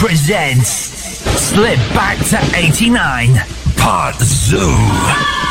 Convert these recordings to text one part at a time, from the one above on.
presents Slip Back to 89, Part Zoo.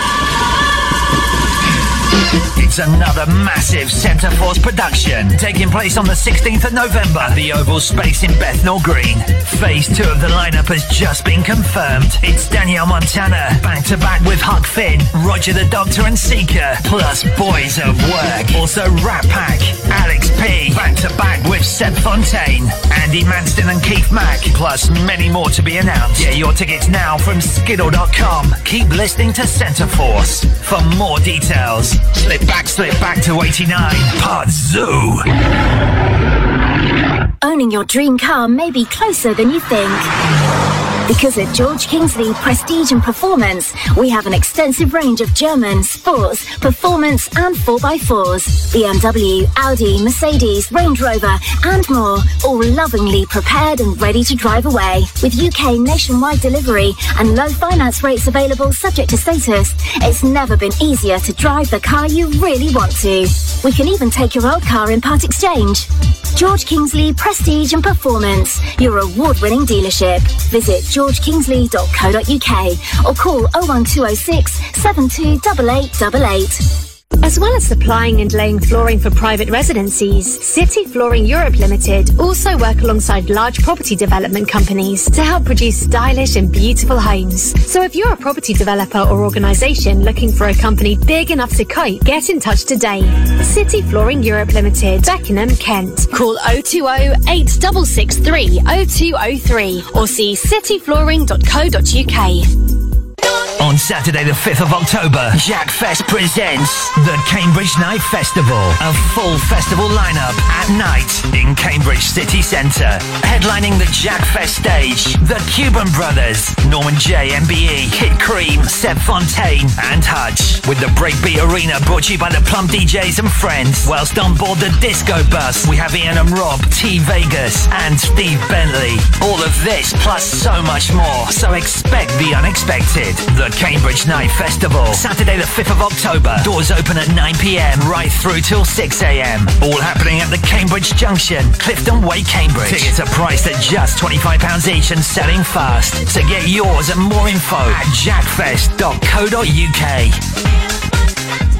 It's another massive Centre Force production taking place on the 16th of November at the Oval Space in Bethnal Green. Phase two of the lineup has just been confirmed. It's Danielle Montana back to back with Huck Finn, Roger the Doctor and Seeker, plus Boys of Work. Also Rat Pack, Alex P, back to back with Seb Fontaine, Andy Manston and Keith Mack, plus many more to be announced. Get your tickets now from Skiddle.com. Keep listening to Centre Force for more details. Slip back, slip back to 89. Part Zoo. Owning your dream car may be closer than you think. Because at George Kingsley Prestige and Performance, we have an extensive range of German, sports, performance and 4x4s. BMW, Audi, Mercedes, Range Rover and more, all lovingly prepared and ready to drive away. With UK nationwide delivery and low finance rates available subject to status, it's never been easier to drive the car you really want to. We can even take your old car in part exchange. George Kingsley Prestige and Performance, your award-winning dealership. Visit georgekingsley.co.uk or call 01206 728888. As well as supplying and laying flooring for private residencies, City Flooring Europe Limited also work alongside large property development companies to help produce stylish and beautiful homes. So if you're a property developer or organisation looking for a company big enough to cope, get in touch today. City Flooring Europe Limited, Beckenham, Kent. Call 020 8663 0203 or see cityflooring.co.uk. On Saturday, the 5th of October, Jack Fest presents the Cambridge Night Festival. A full festival lineup at night in Cambridge City Centre. Headlining the Jack Fest stage, the Cuban Brothers, Norman Jay, MBE, Kid Cream, Seb Fontaine, and Hutch. With the Breakbeat Arena brought to you by the Plump DJs and friends. Whilst on board the Disco Bus, we have Ian and Rob, T Vegas, and Steve Bentley. All of this plus so much more. So expect the unexpected. The Cambridge Night Festival. Saturday the 5th of October. Doors open at 9pm right through till 6am. All happening at the Cambridge Junction, Clifton Way, Cambridge. Tickets are priced at just £25 each and selling fast. So get yours and more info at jackfest.co.uk.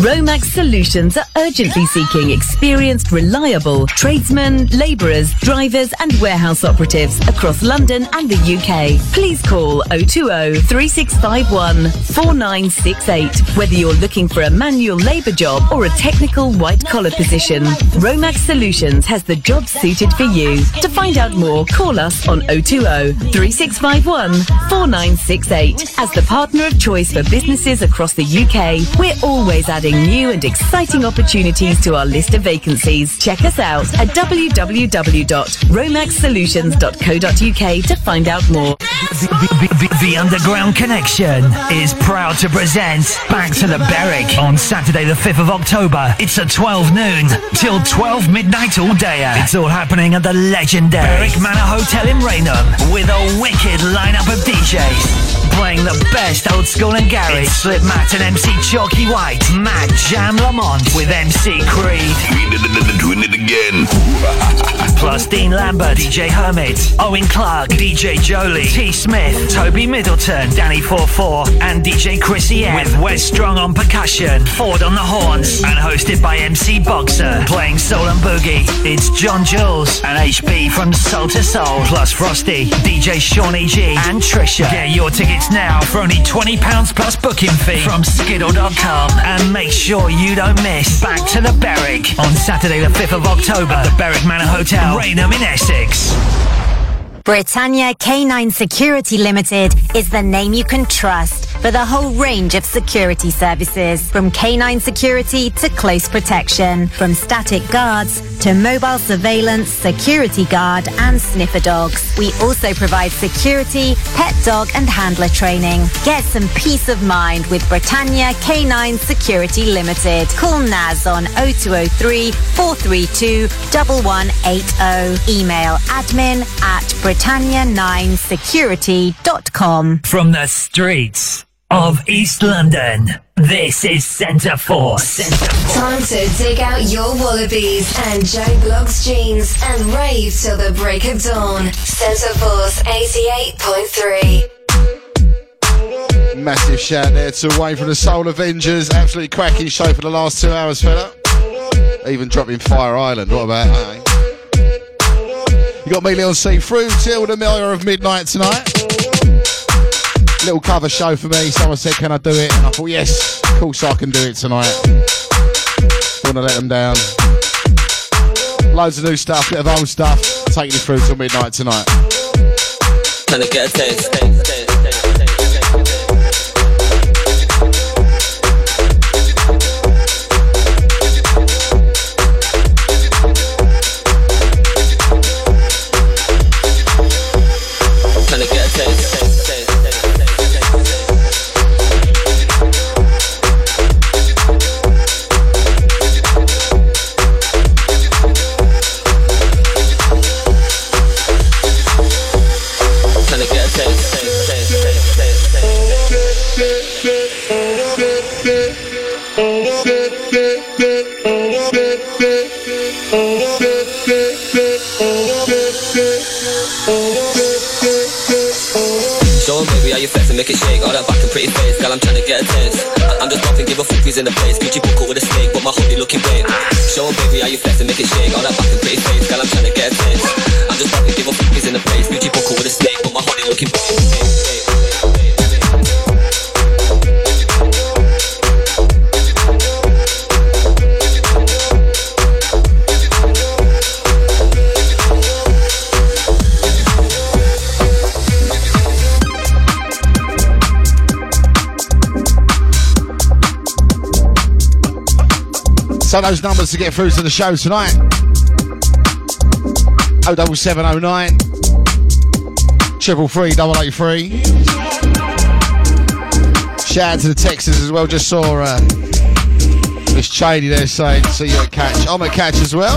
Romax Solutions are urgently seeking experienced, reliable tradesmen, labourers, drivers and warehouse operatives across London and the UK. Please call 020 3651 4968 whether you're looking for a manual labour job or a technical white collar position. Romax Solutions has the job suited for you. To find out more, call us on 020 3651 4968. As the partner of choice for businesses across the UK, we're always adding new and exciting opportunities to our list of vacancies. Check us out at www.romaxsolutions.co.uk to find out more. The, the- the- the Underground Connection is proud to present Back to the Berwick on Saturday, the 5th of October. It's at 12 noon till 12 midnight all day. It's all happening at the legendary Berwick Manor Hotel in Rainham with a wicked lineup of DJs. Playing the best old school and garage. Slipmatt and MC Chalky White. Matt Jam Lamont with MC Creed. We Doing it again. Plus Dean Lambert, DJ Hermit, Owen Clark, DJ Jolie, T Smith, Toby Middleton, Danny 44, and DJ Chrissy M. With Wes Strong on percussion, Ford on the horns, and hosted by MC Boxer. Playing soul and boogie, it's John Jules and HB from Soul II Soul, plus Frosty, DJ Shawnee G, and Trisha. Get your tickets now for only £20 plus booking fee from Skiddle.com. And make sure you don't miss Back to the Berwick on Saturday, the 5th of October at the Berwick Manor Hotel, Rainham in Essex. Britannia K9 Security Limited is the name you can trust for the whole range of security services, from K9 security to close protection, from static guards to mobile surveillance, security guard and sniffer dogs. We also provide security, pet dog and handler training. Get some peace of mind with Britannia K9 Security Limited. Call Naz on 0203 432 1180. Email admin at britannia9security.com. From the streets of East London. This is Centre Force. Centre Force. Time to dig out your wallabies and Joe Bloggs jeans and rave till the break of dawn. Centre Force 88.3. Massive shout there to Wayne from the Soul Avengers. Absolutely cracking show for the last two hours, fella. Even dropping Fire Island. What about that? Eh? You got me, Leon C. Through till the hour of midnight tonight little cover show for me. Someone said, Can I do it? And I thought, Yes, of course I can do it tonight. To let them down. Loads of new stuff, bit of old stuff. Taking you through till midnight tonight. Trying to get a taste, make it shake. All that back and pretty face, girl, I'm trying to get a taste. I'm just nothing, give a fuck who's in the place. Gucci buckle with a snake, but my hoodie looking great. Show baby, how you flex and make it shake. All that back and pretty face, girl, I'm trying to get a taste. I'm just nothing, give a fuck who's in the place. Gucci buckle with a snake, but my hoodie looking great. So those numbers to get through to the show tonight. 07709 triple three double eight three. Shout out to the Texans as well. Just saw uh, Miss Cheney there saying, "See you at catch." I'm at catch as well.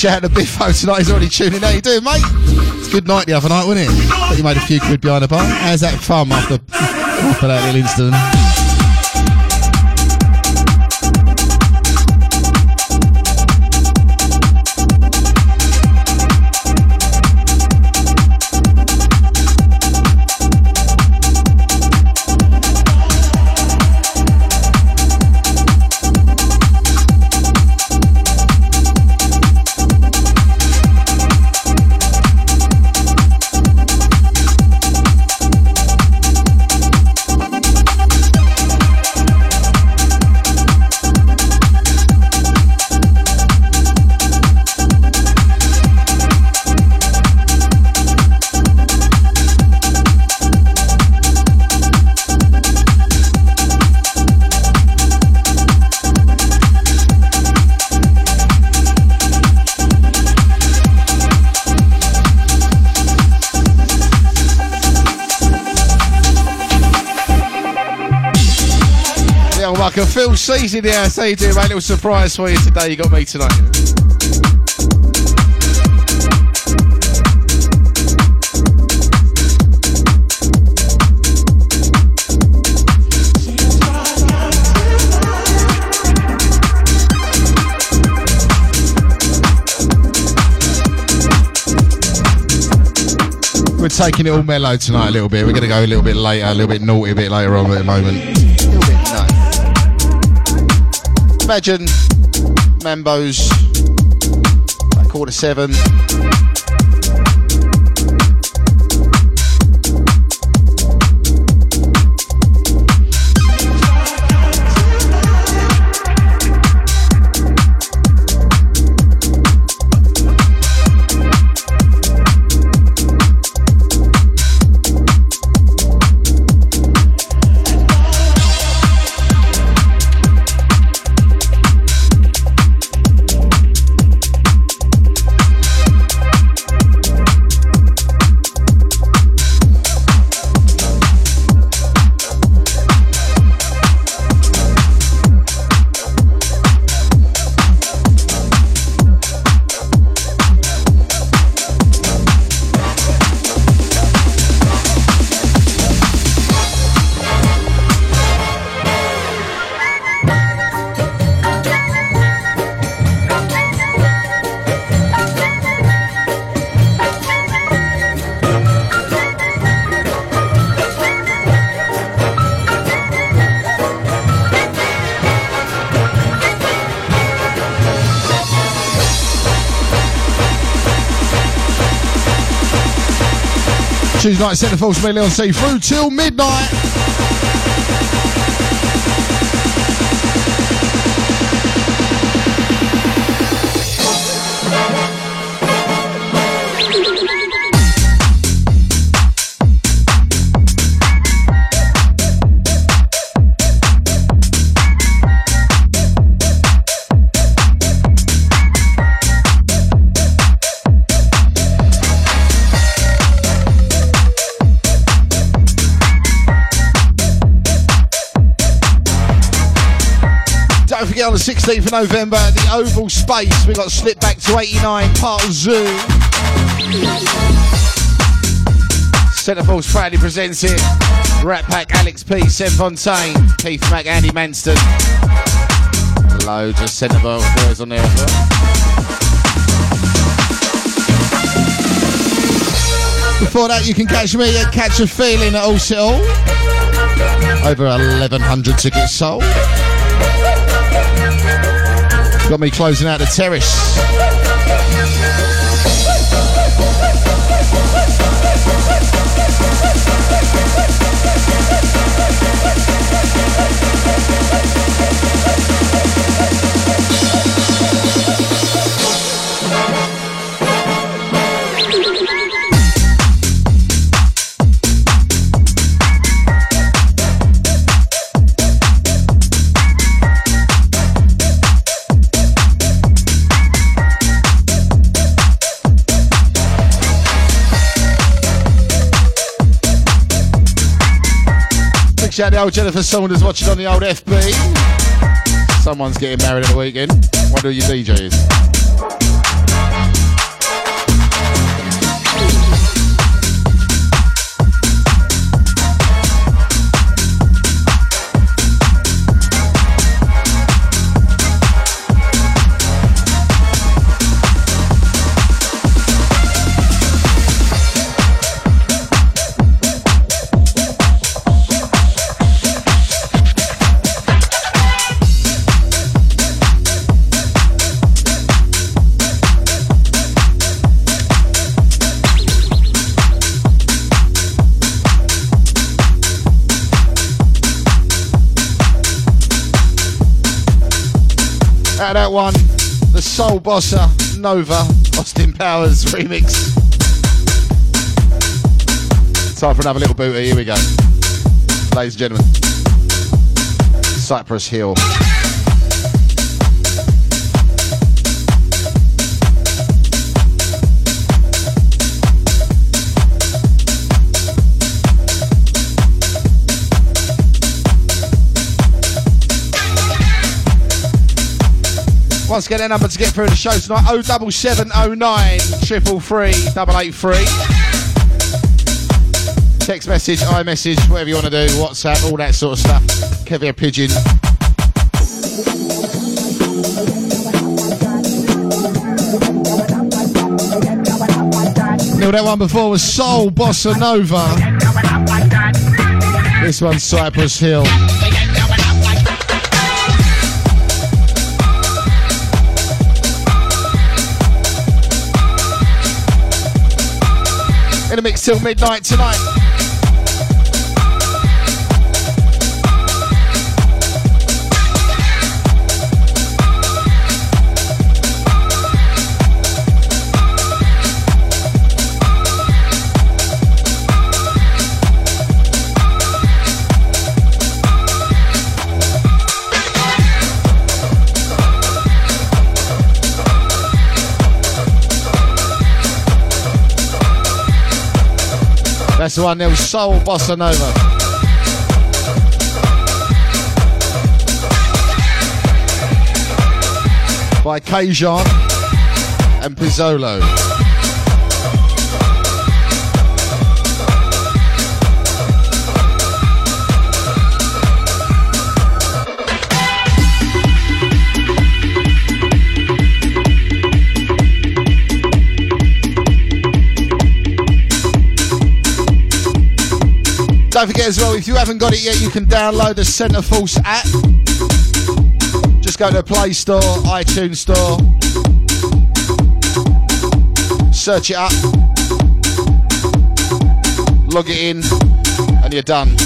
Shout out to Biffo tonight. He's already tuning in. How you doing, mate? It's a good night the other night, wasn't it? But you made a few quid behind the bar. How's that fun after, after that little incident? Bucker. Phil C's in the house. How you doing, mate? Little surprise for you today. You got me tonight. We're taking it all mellow tonight a little bit. We're going to go a little bit later, a little bit naughty a bit later on at the moment. Imagine Mambo's quarter seven. 2 night Centre Force me Leon C through till midnight. On the 16th of November at the Oval Space. We got slipped back to 89 Part Zoo. Centre Force proudly presents it. Rat Pack, Alex P, Seb Fontaine, Keith Mack, Andy Manston. Loads of Centre Force boys on there as well. Before that, you can catch me at Catch a Feeling at All All. Over 1,100 tickets sold. Got me closing out the terrace. Shout out Jennifer Saunders watching on the old FB. Someone's getting married at the weekend. What who your DJ Soul Bossa Nova Austin Powers remix. Time for another little booty. Here we go. Ladies and gentlemen, Cypress Hill. Once again, their number to get through the show tonight 07709 333 Text message, iMessage, whatever you want to do, WhatsApp, all that sort of stuff. Kevin Pigeon. Now that one before was Soul Bossa Nova. This one's Cypress Hill. Mix till midnight tonight. That's the one there was Soul Bossa Nova. By Kajan and Pizzolo. Don't forget as well, if you haven't got it yet, you can download the Centreforce app. Just go to the Play Store, iTunes Store, search it up, log it in, and you're done.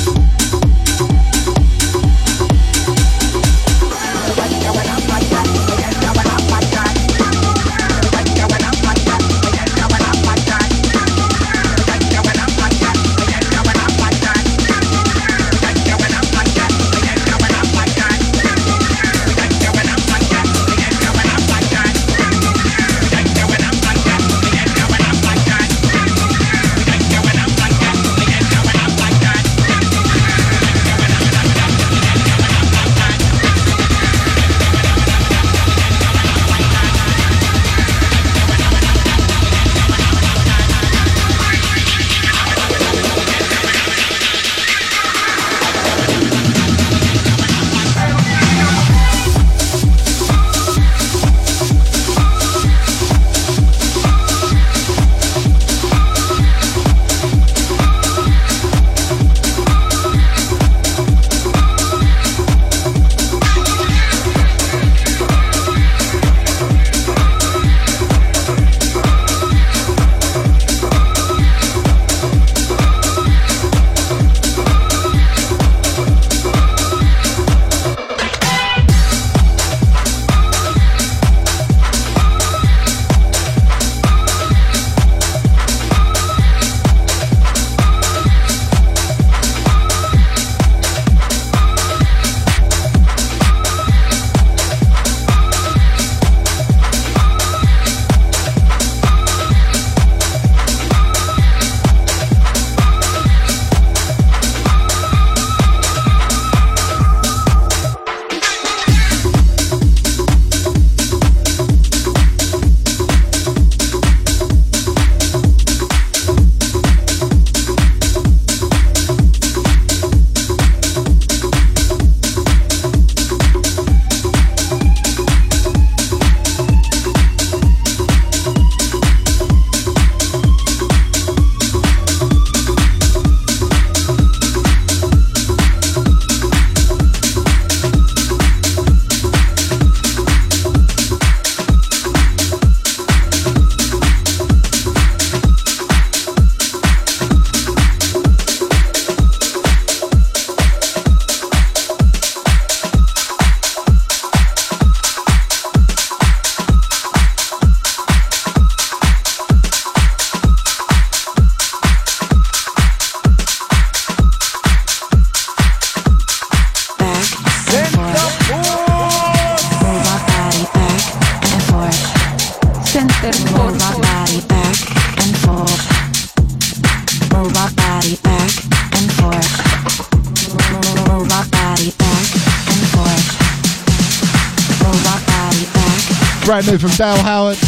Dale Howard.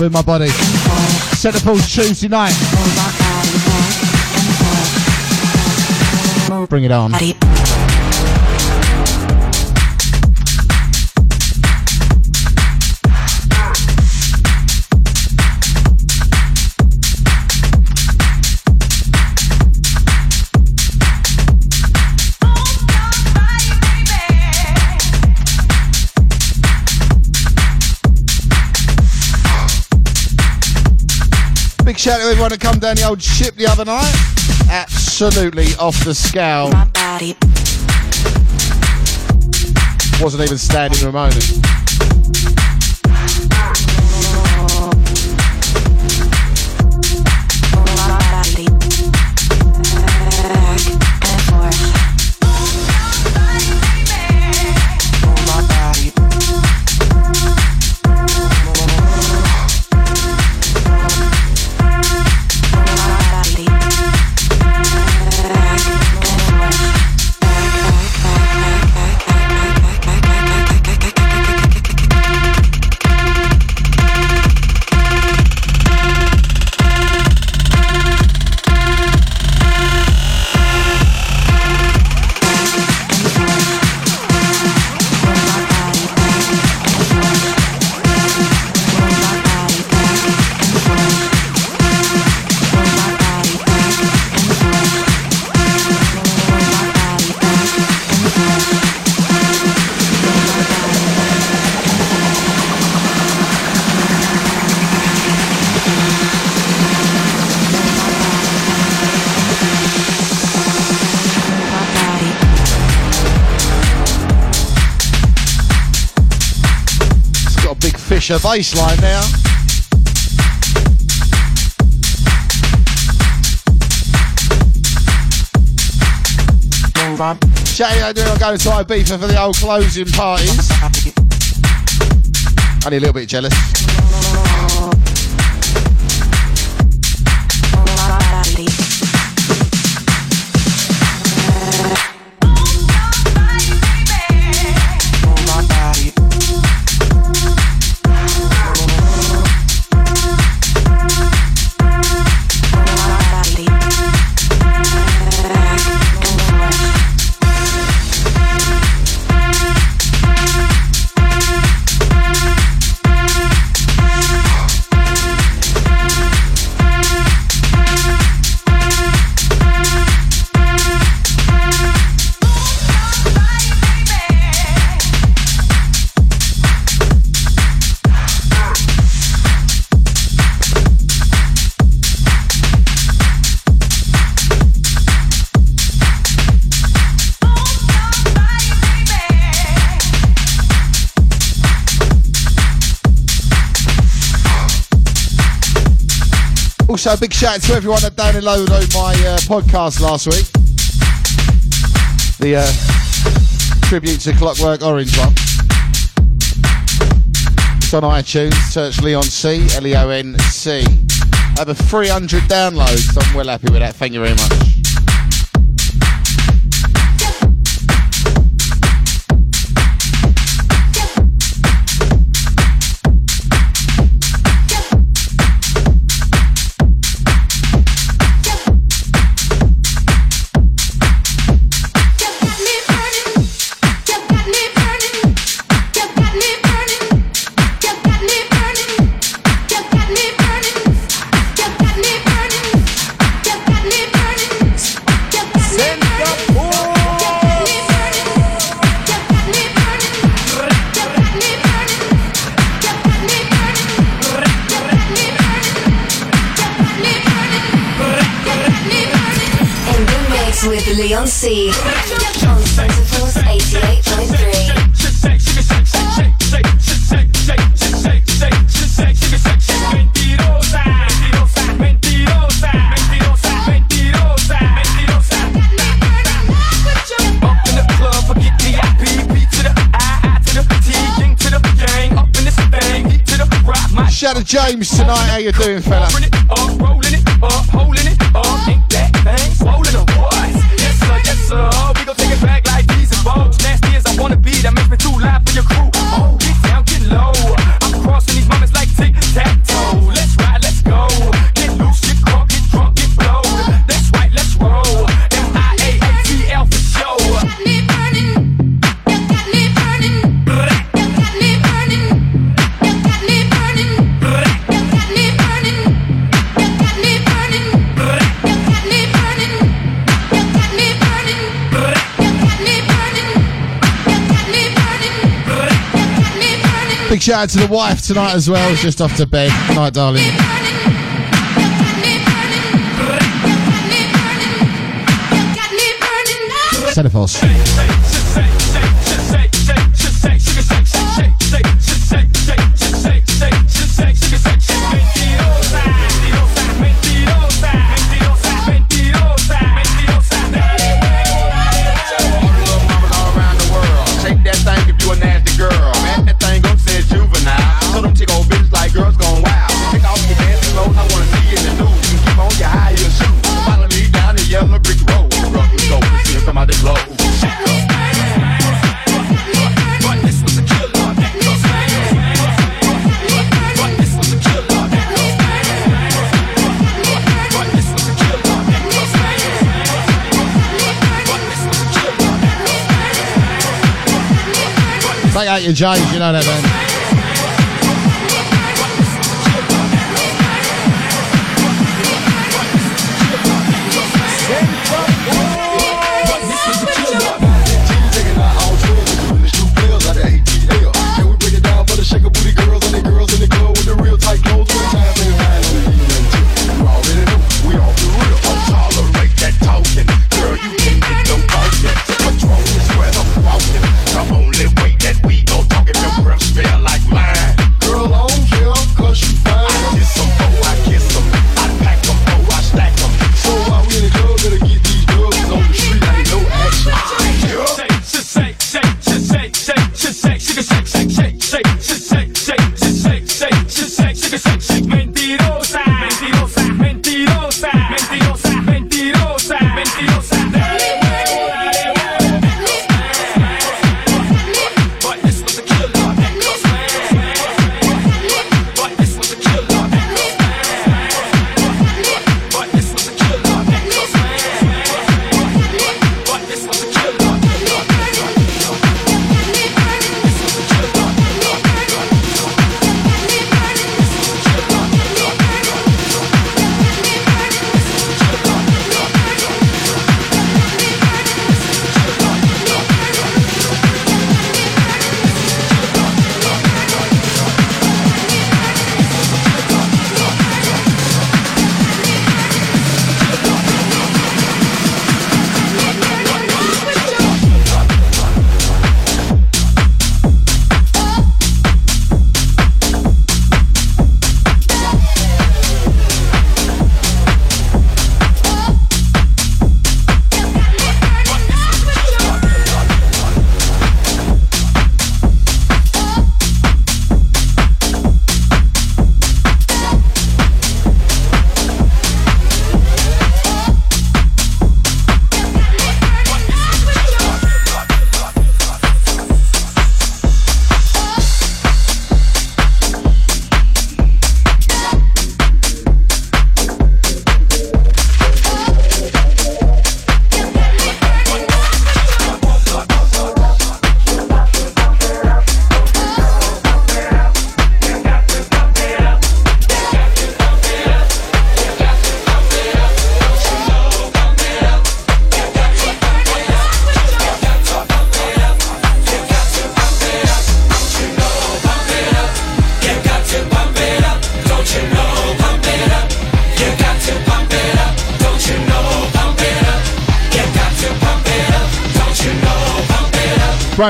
With my body. Centre Force Tuesday night. Bring it on. Shout out to everyone that come down the old ship the other night. Absolutely off the scale. Wasn't even standing a only. A bass line now. I doing? I'm going to Ibiza for the old closing parties. Only a little bit jealous. Also, big shout out to everyone that downloaded my uh, podcast last week. The uh, tribute to Clockwork Orange one. It's on iTunes. Search Leon C. L E O N C. Over 300 downloads. I'm well happy with that. Thank you very much. C. On Centre Force 88.3. Shout out to James tonight. How you doing, fella? Big shout out to the wife tonight as well. It's just off to bed. Night, darling. Telephos. Johnny, you know that, man.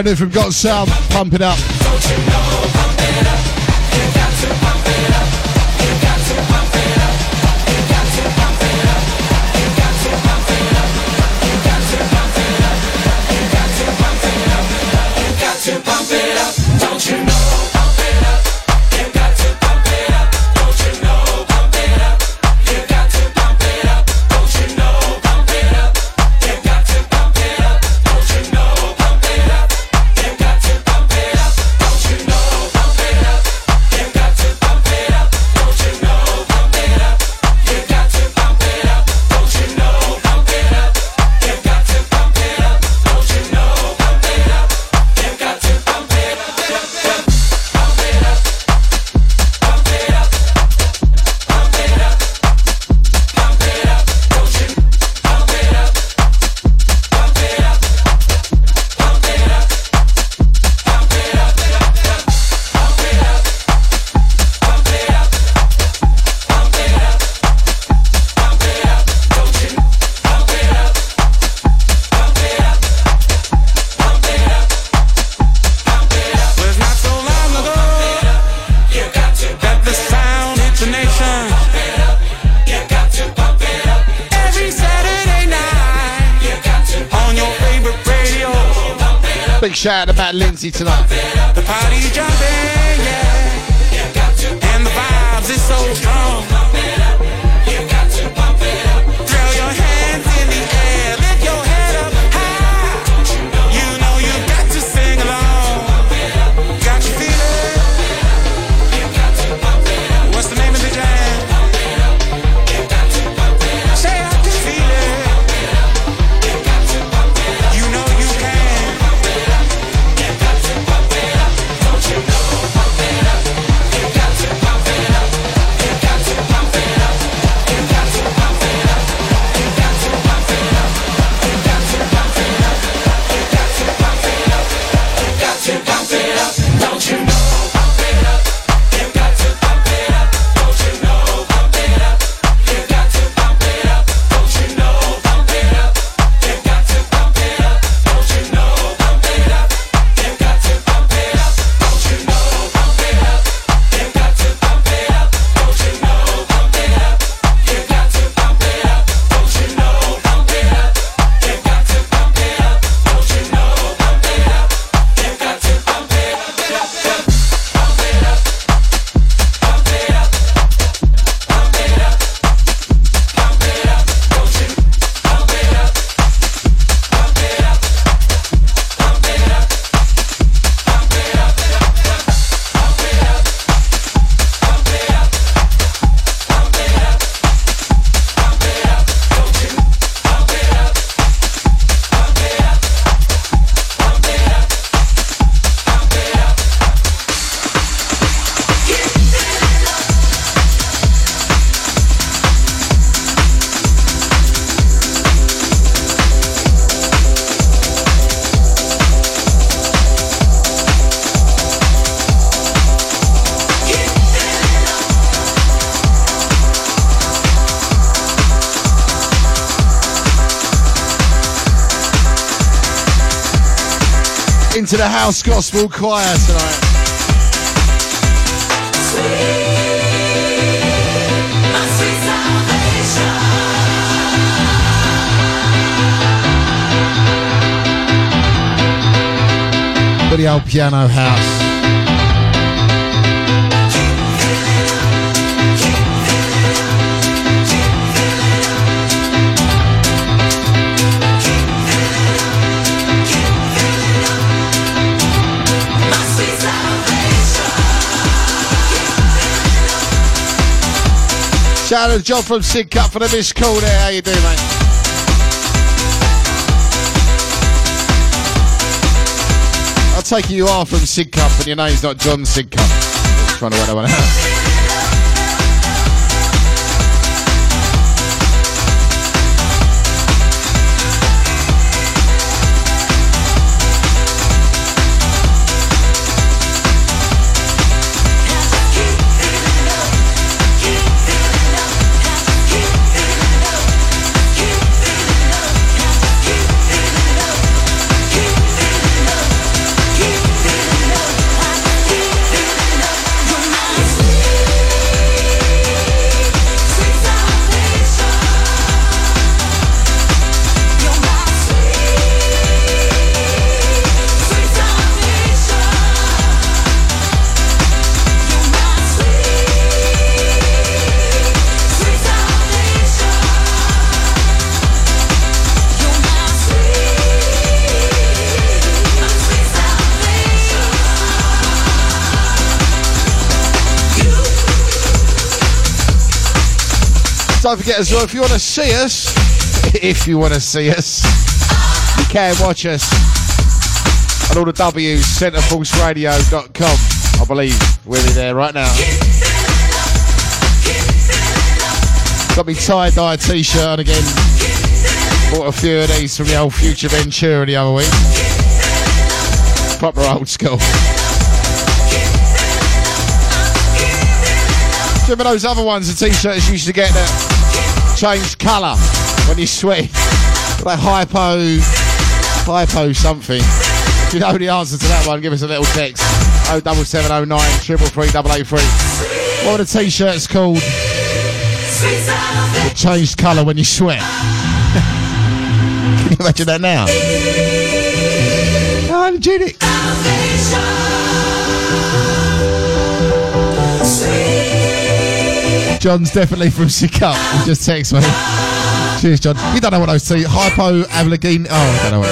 brand new from Got Sound, pump it up. Tonight. Into the house gospel choir tonight. For the old piano house. Shout out to John from Sidcup for the missed call there. How you doing, mate? I'll take you are from Sidcup and your name's not John Sidcup. Just trying to work that one out. Don't forget as well, if you want to see us, if you want to see us, you can watch us on all the W's, centreforceradio.com. I believe we're there right now. Got me tie-dye t-shirt on again. Bought a few of these from the old Future Ventura the other week. Proper old school. Do you remember those other ones, the t-shirts you used to get that changed colour when you sweat? Like hypo, hypo something. If you know the answer to that one, give us a little text. 07709 triple three double eight three. What are the t-shirts called? That changed colour when you sweat. Can you imagine that now? hygienic. John's definitely from Sidcup. He just text me. Cheers, John. You don't know what those two hypo avligine. Oh, I don't know what.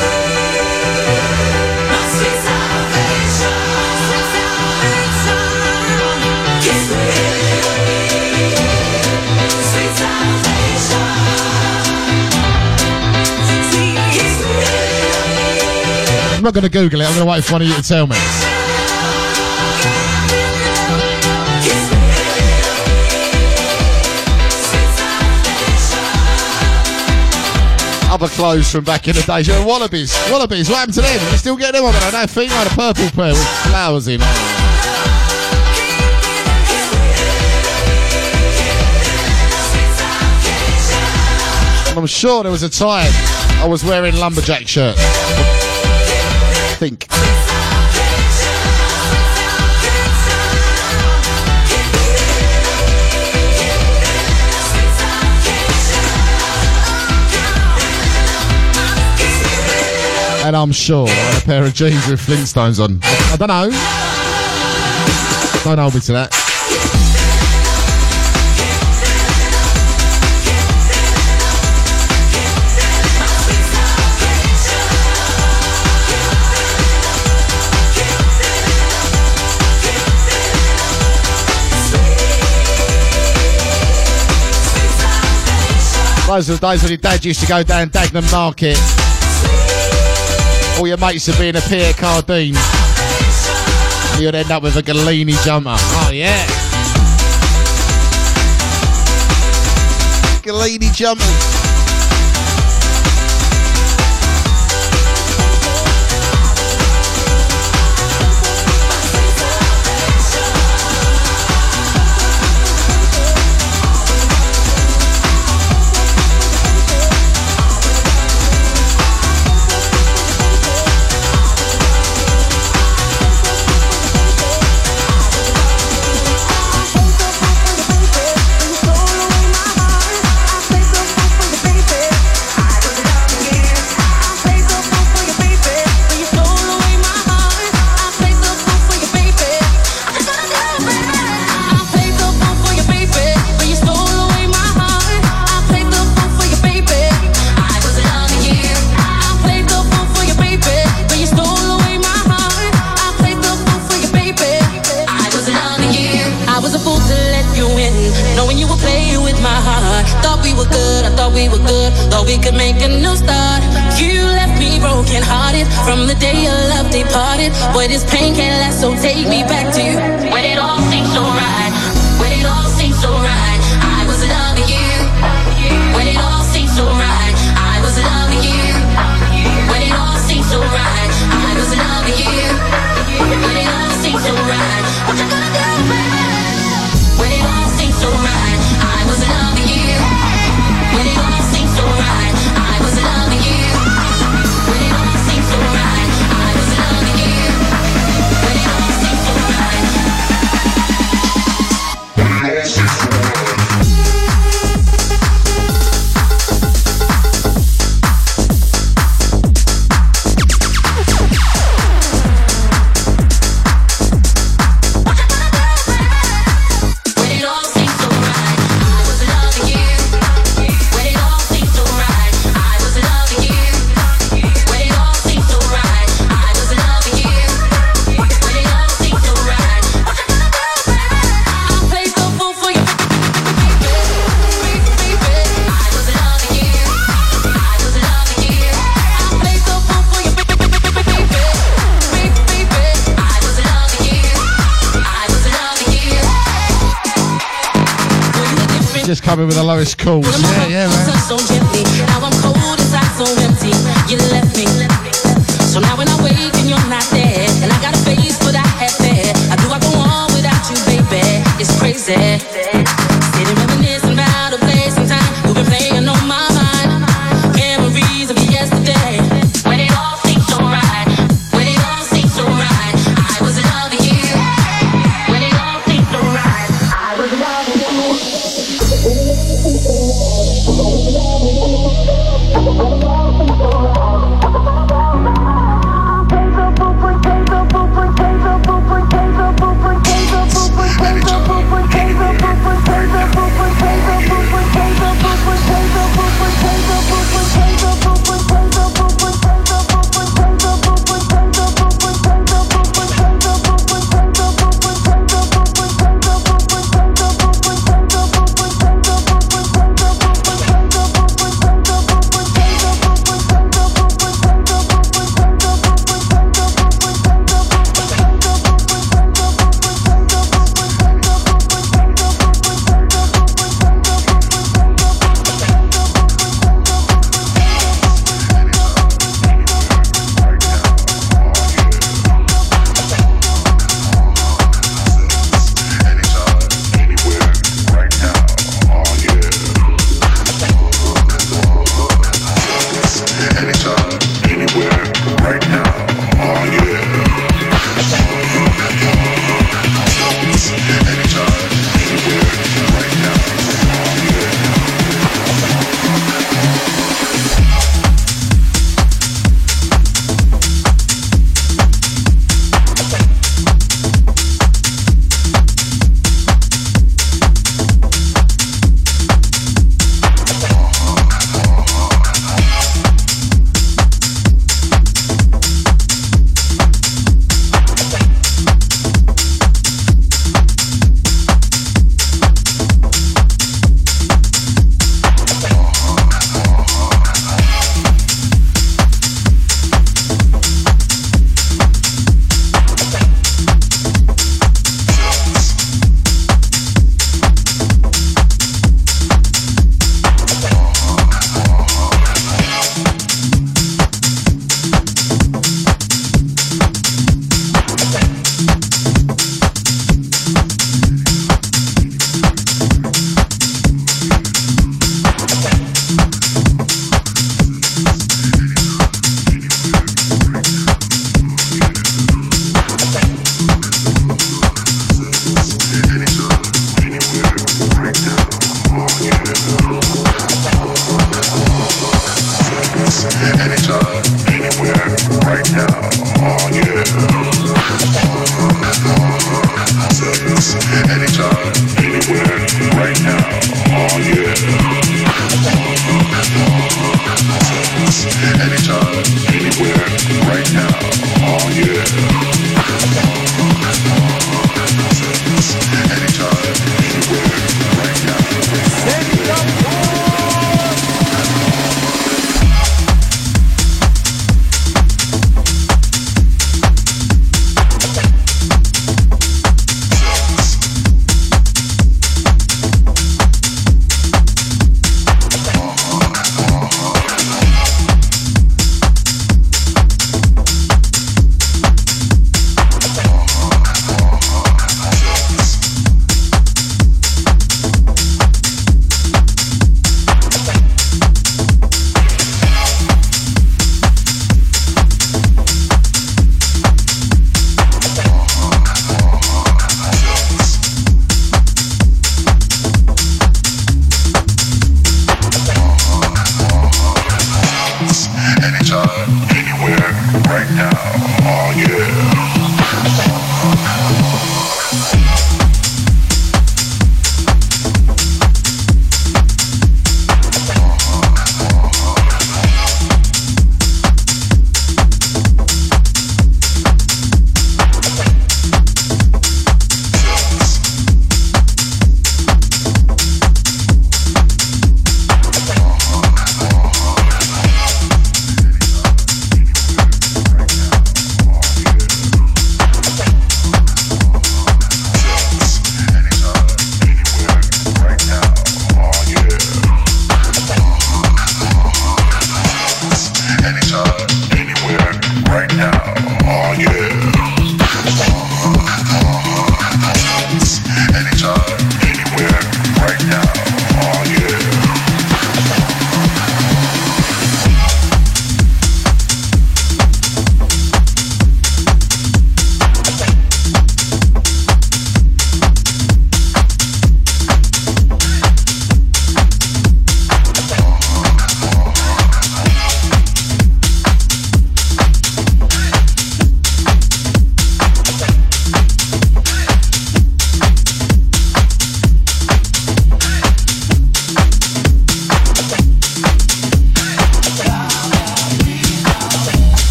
I'm not going to Google it. I'm going to wait for one of you to tell me. Clothes from back in the day. You know, wallabies. Wallabies. What happened to them? You still get them on there? No, female had a purple pair with flowers in. And I'm sure there was a time I was wearing lumberjack shirt. I think. And I'm sure a pair of jeans with Flintstones on. I don't know. Don't hold me to that. Those were the days when your dad used to go down Dagenham Market. All your mates would be in a Pierre Cardin. You'd end up with a Galini jumper. Oh, yeah. Galini jumper. We could make a new start. You left me broken hearted from the day your love departed. Boy, this pain can't last, so take me back to you. when it all seemed so right. When it all seemed so right, I was loving you. When it all seemed so right, I was loving you. When it all seemed so right, I was loving you. When it all seemed so right, what you gonna do, baby? When it all seemed so right, Coming with the lowest calls. Yeah, yeah, man. So gently. Now I'm cold inside, so empty. You left me. So now when I wake and you're not there, and I got a face for that half there. How do I go on without you, baby? It's crazy.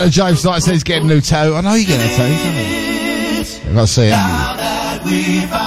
Go to James Knight says he's getting a new toe. I know you're getting a toe, can't you? If I see it.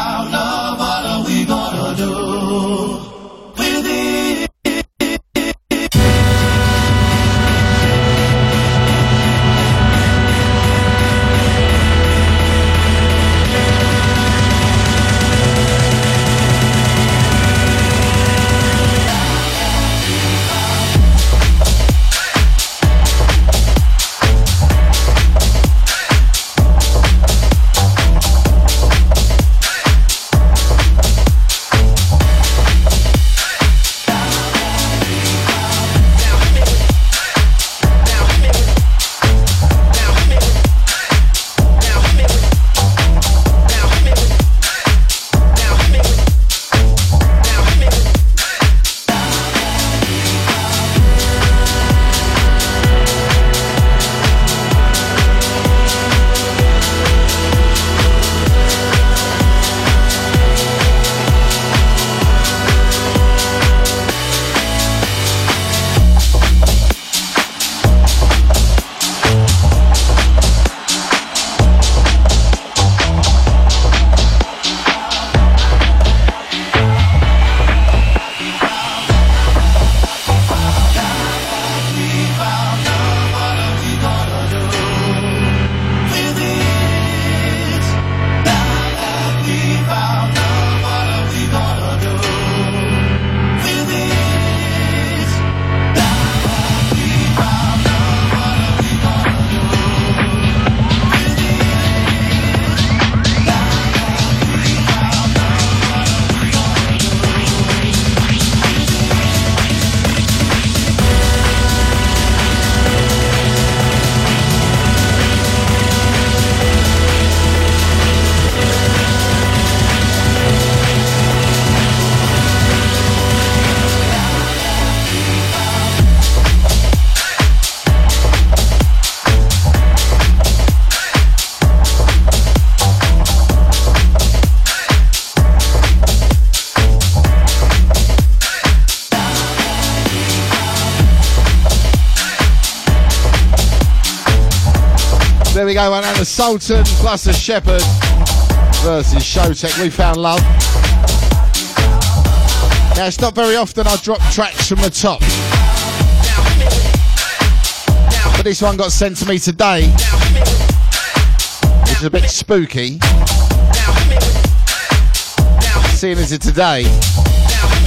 Sultan plus the Shepard versus Showtek. We found love. Now it's not very often I drop tracks from the top. But this one got sent to me today. Which is a bit spooky. Seeing as it today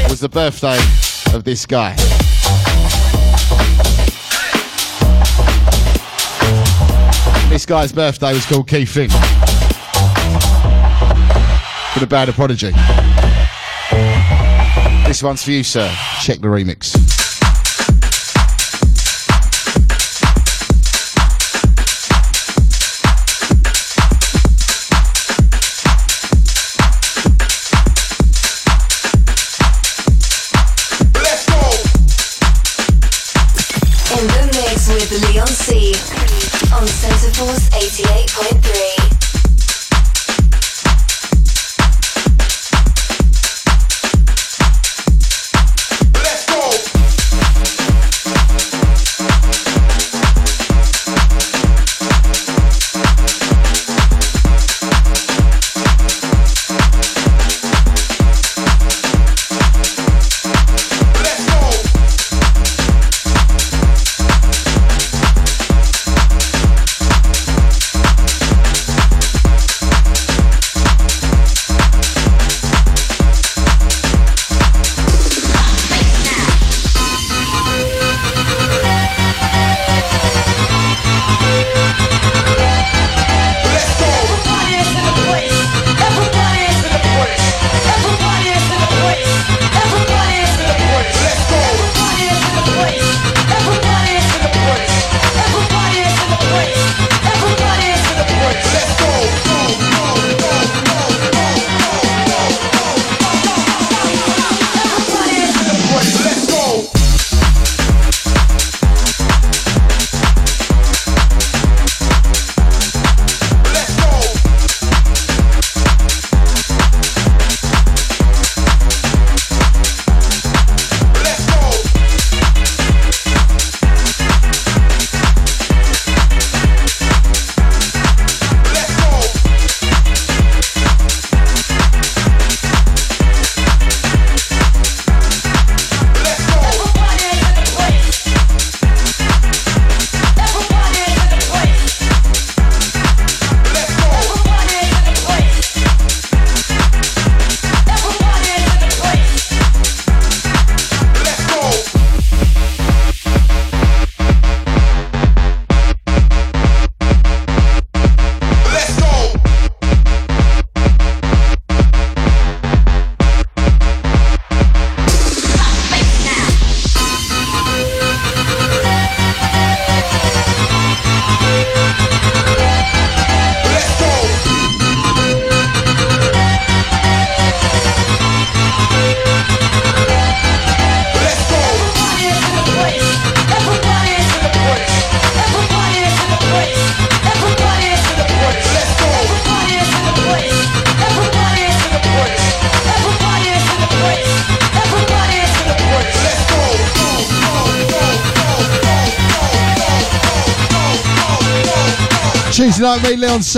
was the birthday of this guy. This guy's birthday was called Keith Flint. For the Band of Prodigy. This one's for you, sir. Check the remix.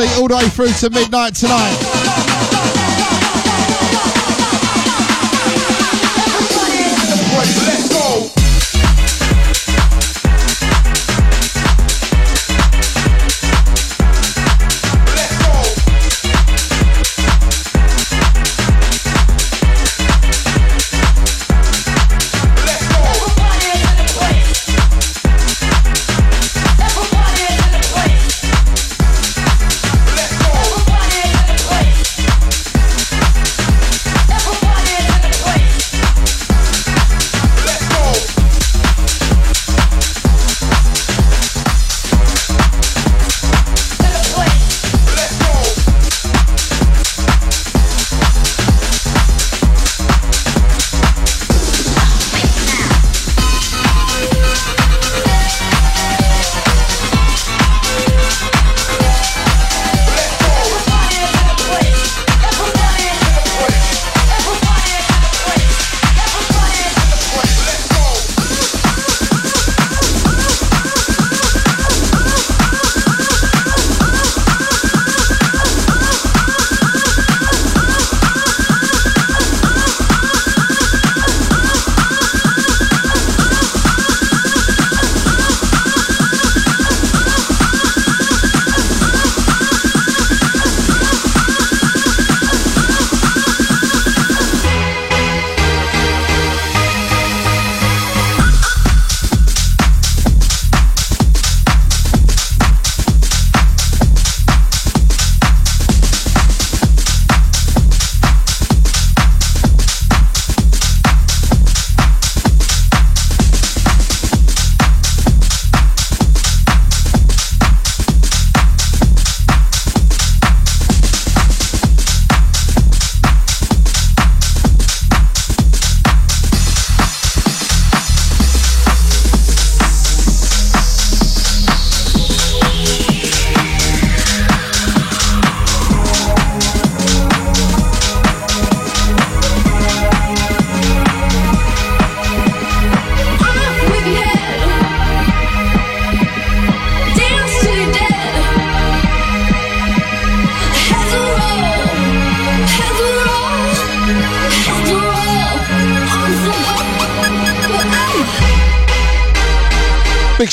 All the way through to midnight tonight.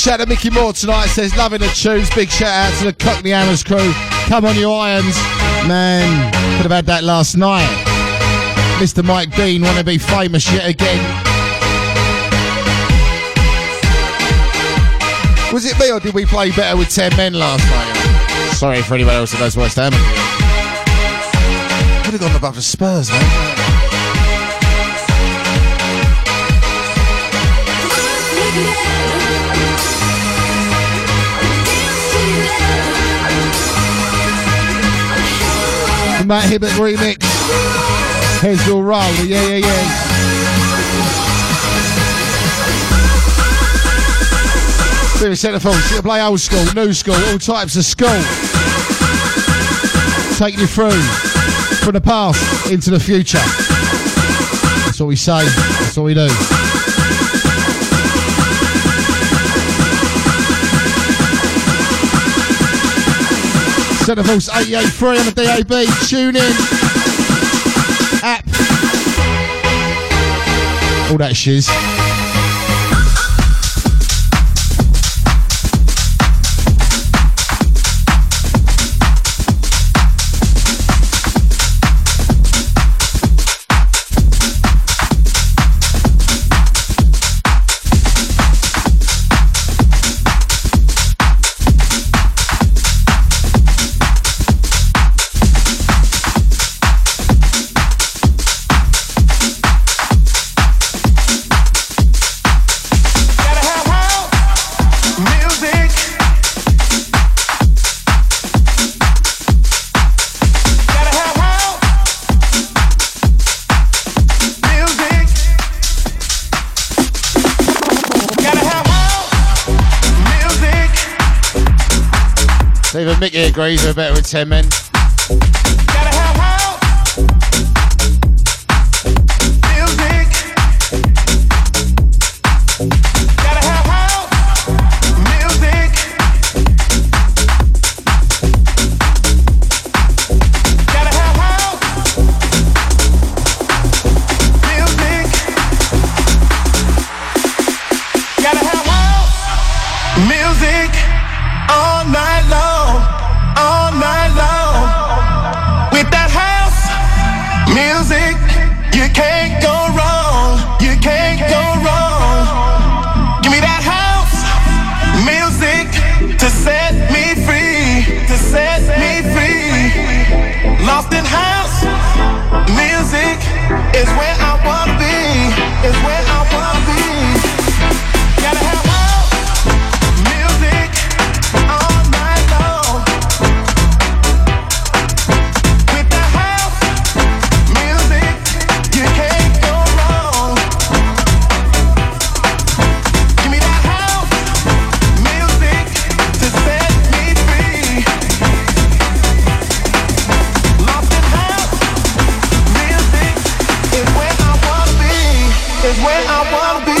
Shout to Mickey Moore tonight. Says loving the tunes. Big shout out to the Cockney Hammers crew. Come on, you irons, man. Could have had that last night. Mr. Mike Dean want to be famous yet again. Was it me or did we play better with ten men last night? Sorry for anyone else that knows West Ham. Could have gone above the Spurs, man. The Matt Hibbert remix. Your roll. Yeah, yeah, yeah. Bit of Centreforce. You play old school, new school, all types of school. Taking you through from the past into the future. That's what we say. That's what we do. Centreforce 883 on the DAB. Tune in. App. All that shiz. Agrees we're better with 10 men. Where I wanna be.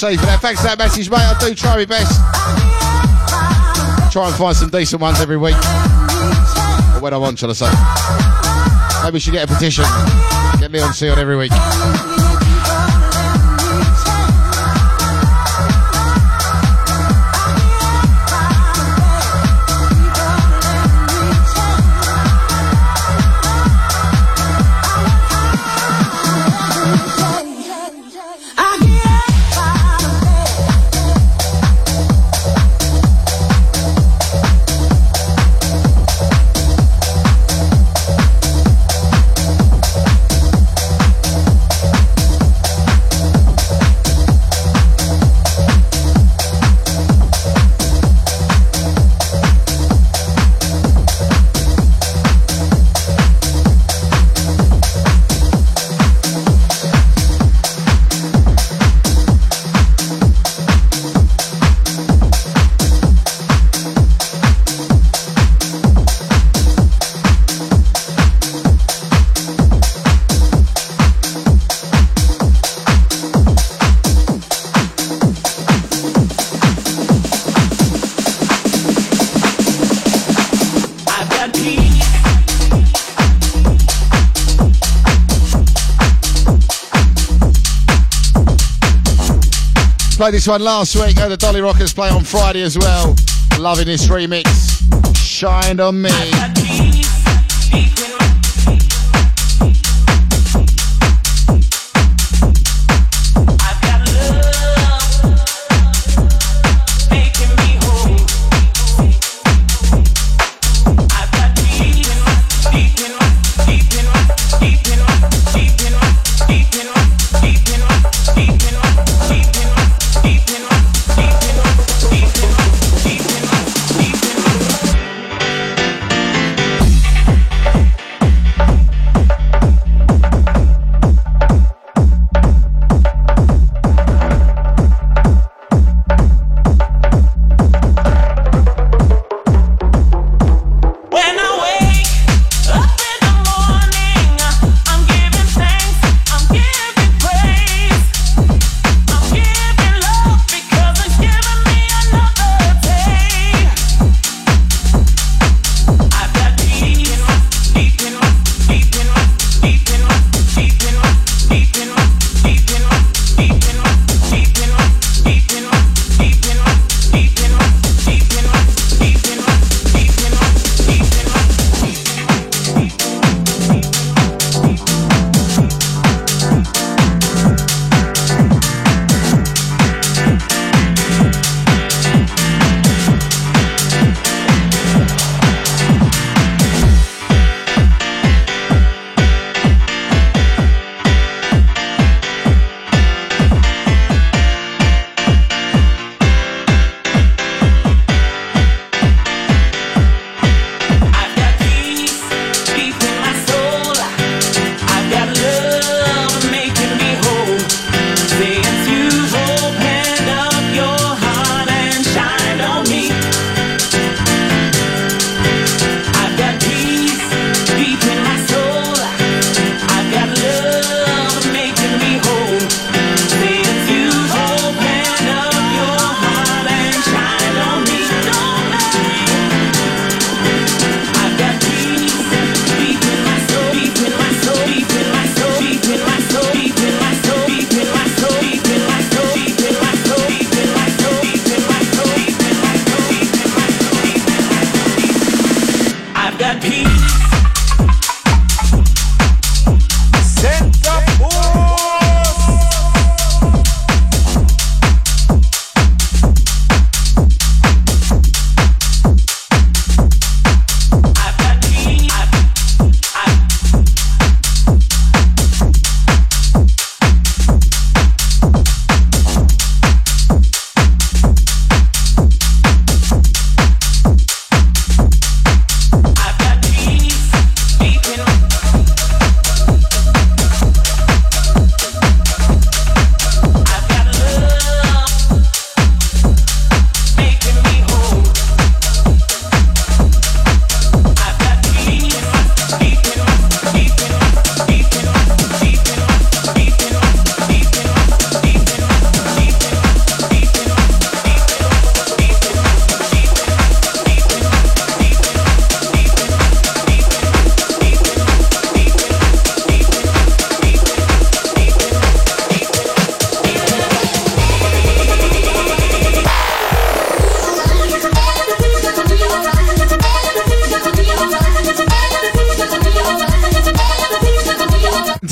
Safe for that. Thanks for that message, mate. I do try my best. Try and find some decent ones every week. Or when I want, shall I say. Maybe we should get a petition. Get Leon C on every week. Played this one last week. Oh, the Dolly Rockers play on Friday as well. Loving this remix. Shine on me.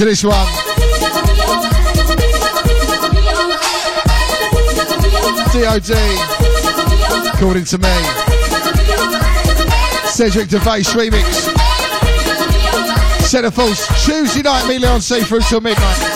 This one. DOD, according to me. Cedric Gervais remix. Centreforce, Tuesday night, me Leon C through till midnight.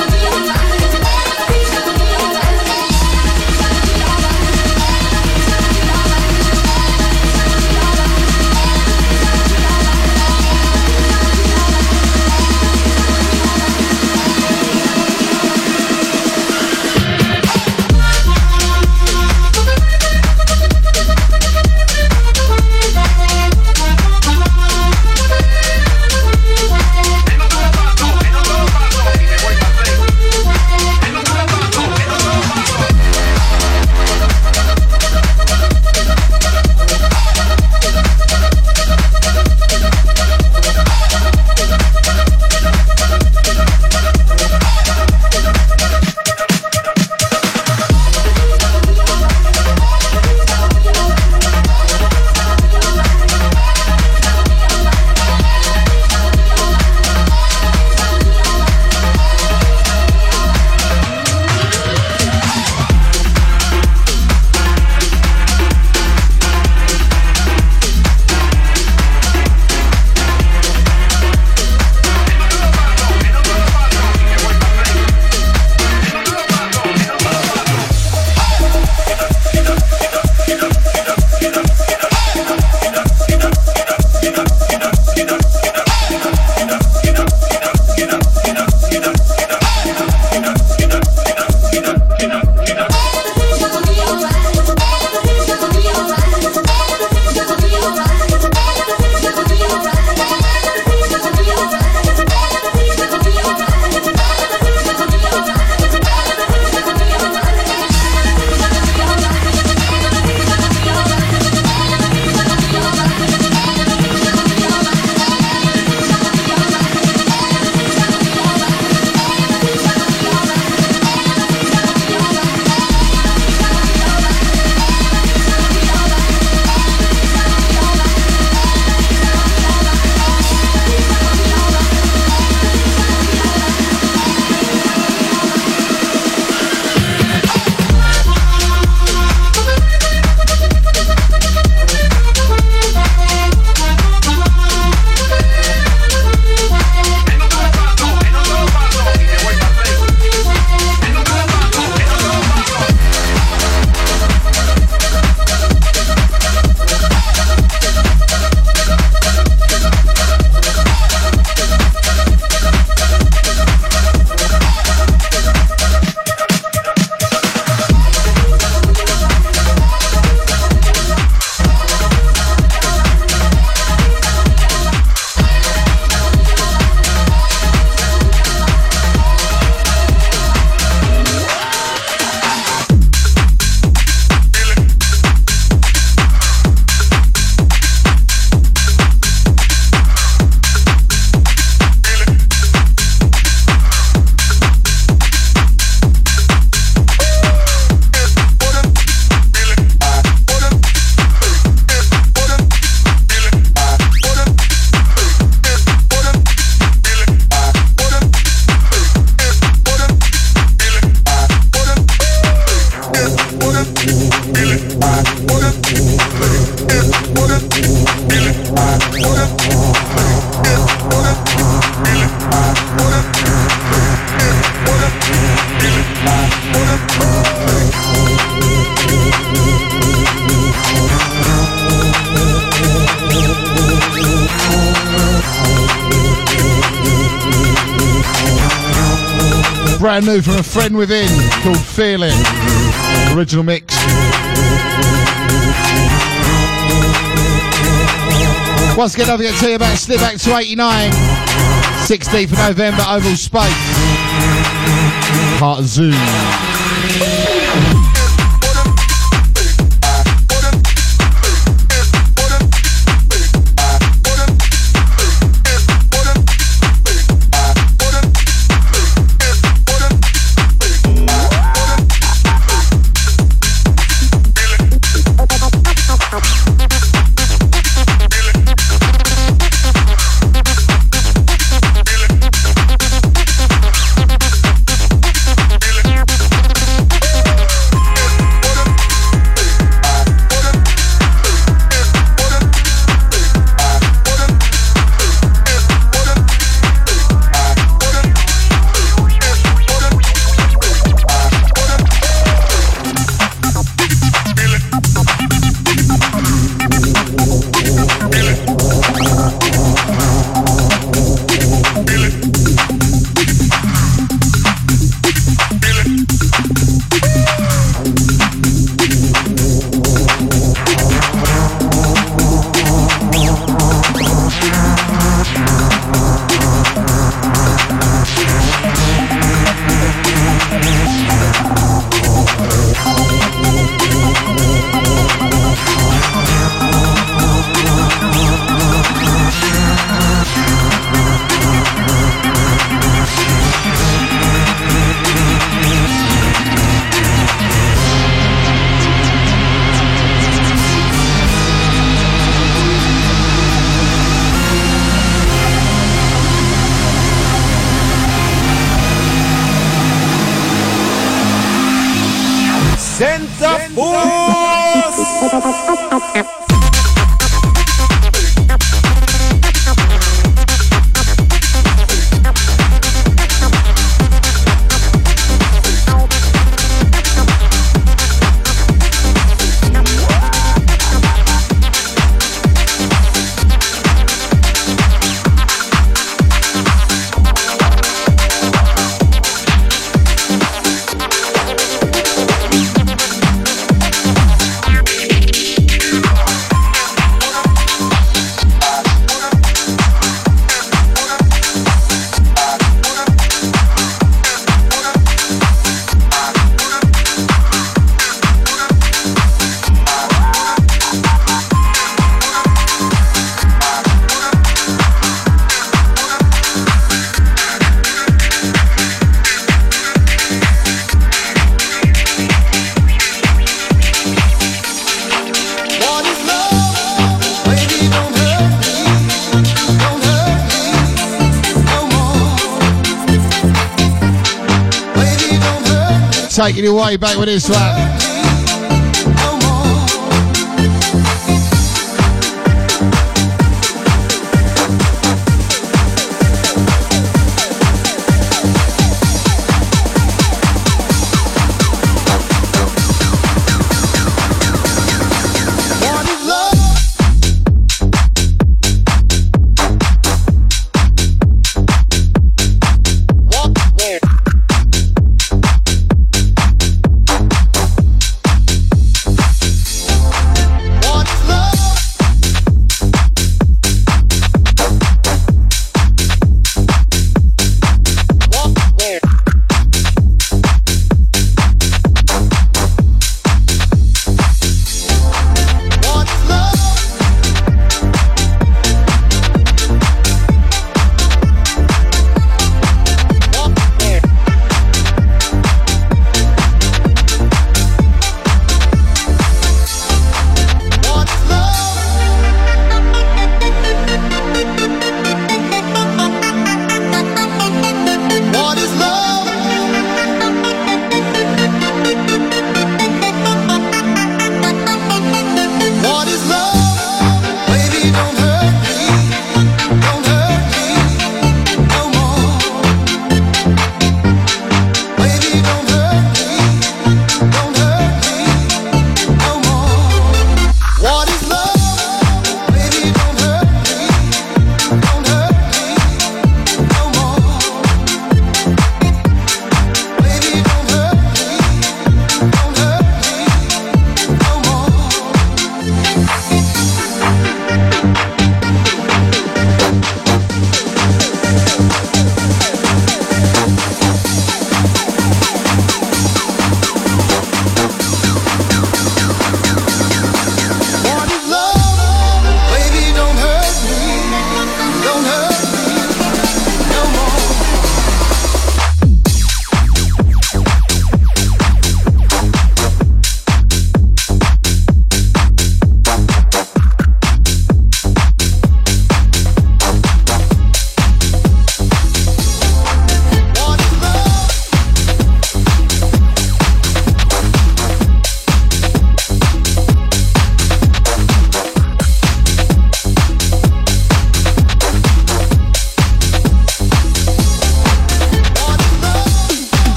Friend within called Feeling. Original mix. Once again, don't forget to tell you about Slip Back to 89. 16th of November, Oval Space. Part of Taking you way back with this one.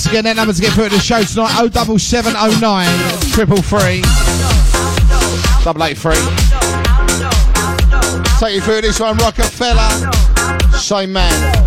Once again, that number to get through to the show tonight 07709 triple three double eight three. Take you through this one, Rockefeller. Same man.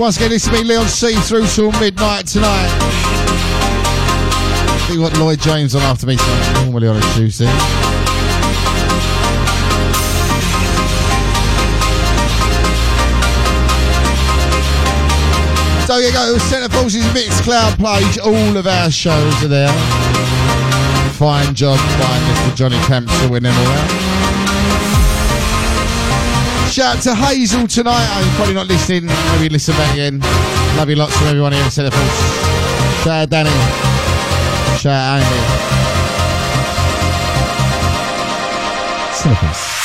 Once again, this has been Leon C through till midnight tonight. We've got Lloyd James on after me, normally on a Tuesday. So you go, Centre Forces Mixcloud page, all of our shows are there. Fine job by Mr. Johnny Camps for winning all out. Shout out to Hazel tonight. I'm probably not listening. Maybe listen back again. Love you lots from everyone here in Centre Force. Shout out Danny. Shout out Andy. Centre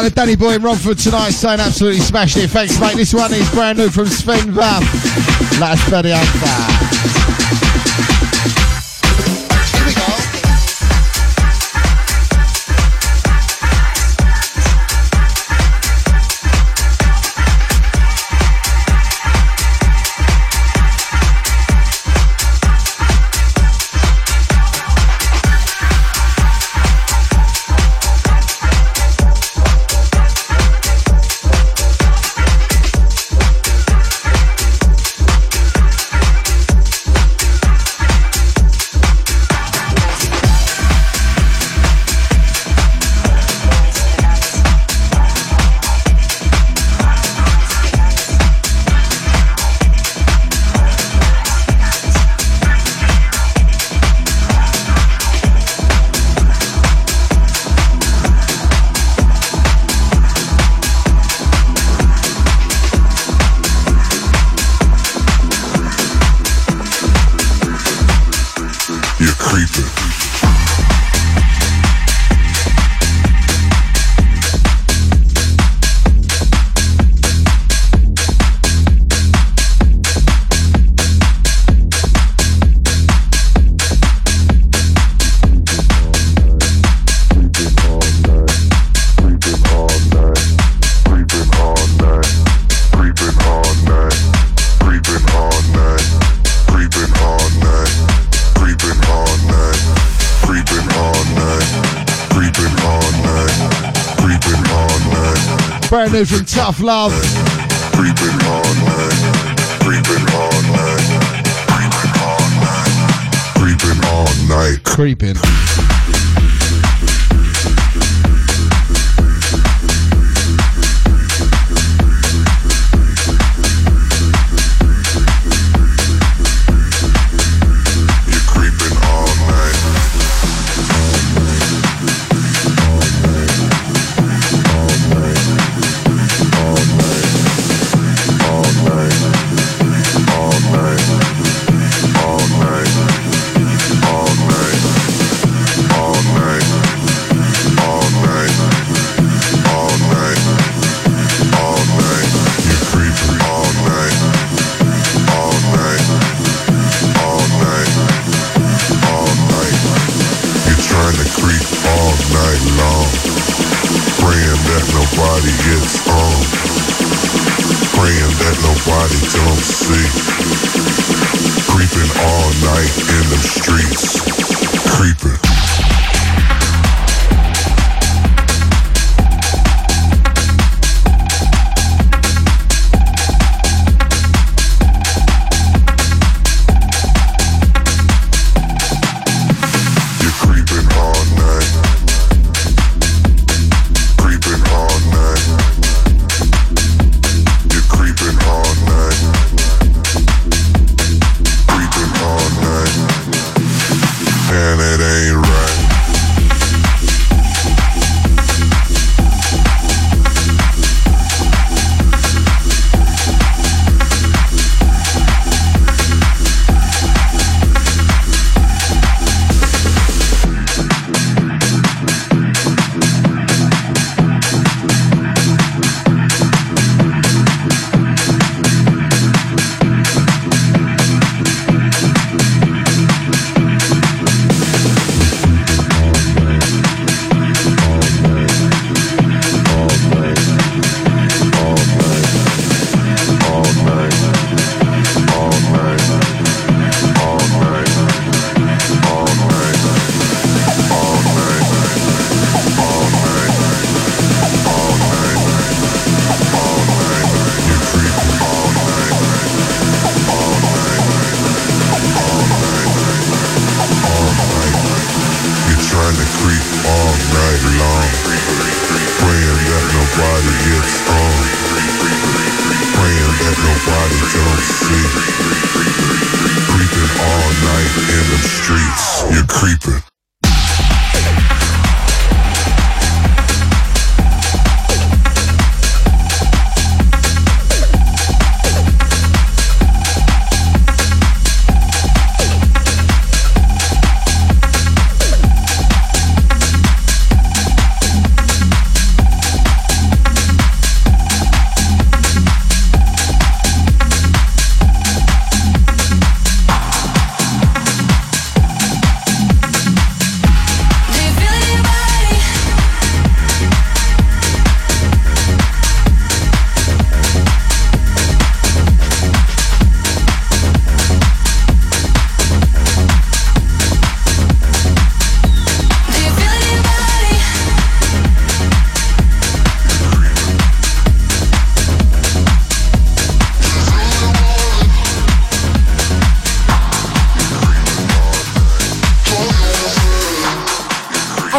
out to Danny Boy in Romford tonight, saying absolutely smashed it. Thanks, mate. This one is brand new from Sven Vaff. That's Bernie Amber. From tough love. Creeping hard, Creeping hard, Creeping hard, Creeping all night. Creeping.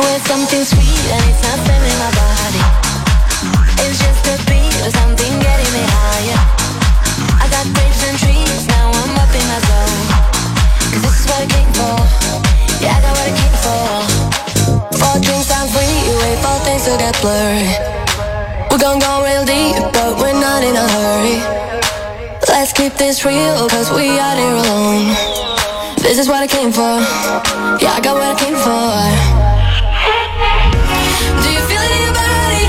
Want something sweet and it's not filling my body. It's just a beat or something getting me higher. I got and trees, now I'm up in my this is what I came for. Yeah, I got what I came for. Four drinks free, wait for things to get blurry. We're gonna go real deep, but we're not in a hurry. Let's keep this real, cause we here alone. This is what I came for. Yeah, I got what I came for. Do you feel it in your body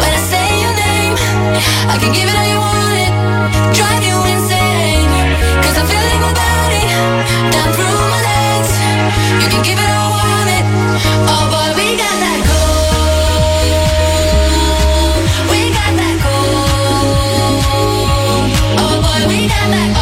when I say your name? I can give it all you want it, drive you insane. Cause I'm feeling my body down through my legs. You can give it all I want it. Oh. Oh. Oh. Oh we got that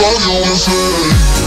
Let's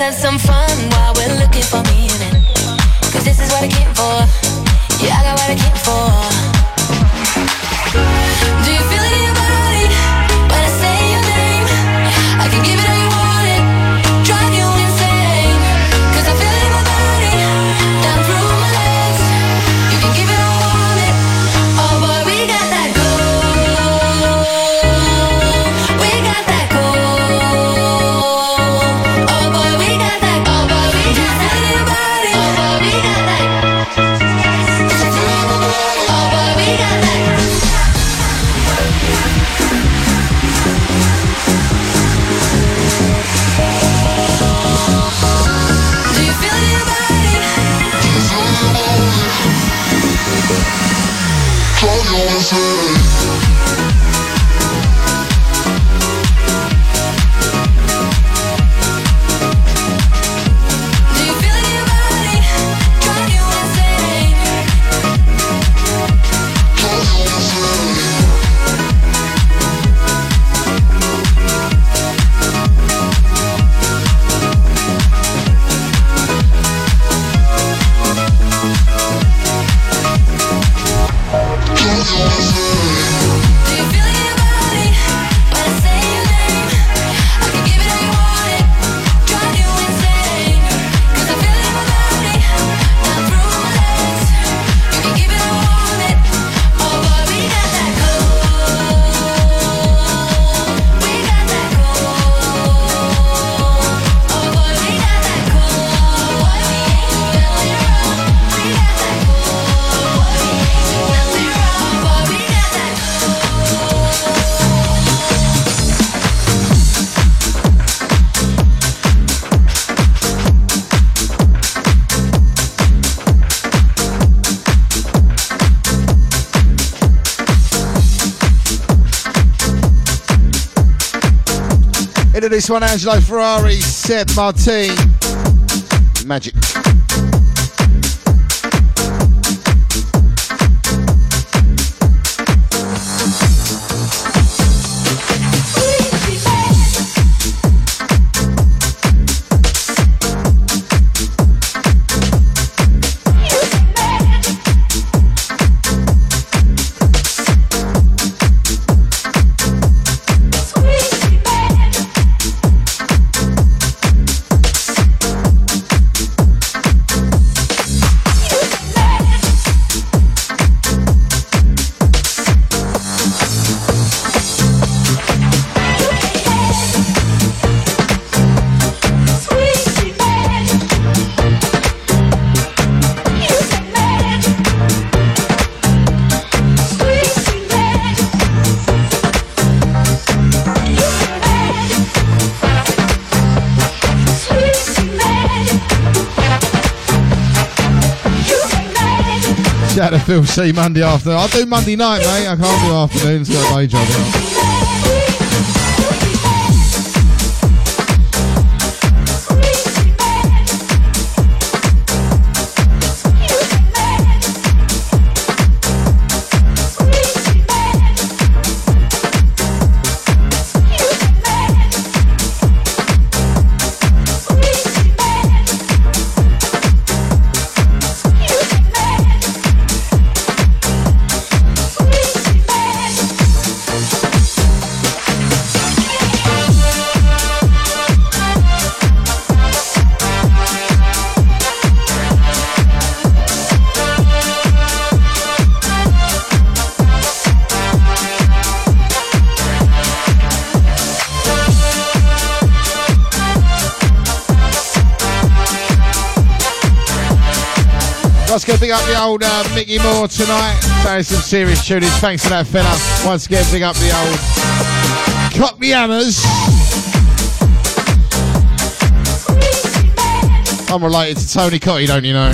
Have some fun while we're looking for meaning. Cause this is what I came for. Yeah, I got what I came for. This one, Angelo Ferrari, Seb Martin. Magic. Phil C Monday afternoon. I'll do Monday night, mate. I can't do afternoons. Got a day job. now. Big up the old uh, Mickey Moore tonight. Playing some serious tunings. Thanks for that, fella. Once again, big up the old Cockney Hammers. I'm related to Tony Cottee, don't you know?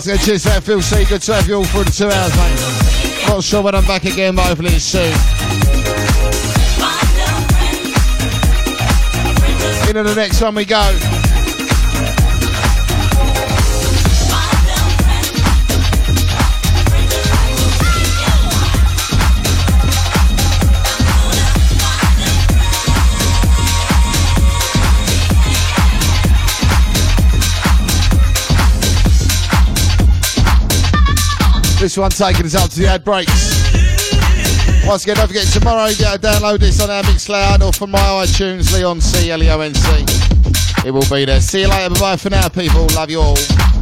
Once again, cheers to Phil C. Good to have you all for the two hours, mate. Not sure when I'm back again, but hopefully it's soon. Into the next one we go. This one taking us up to the ad breaks. Once again, don't forget tomorrow you gotta download this on our Mixcloud or from my iTunes, Leon C L E O N C. It will be there. See you later. Bye bye for now, people. Love you all.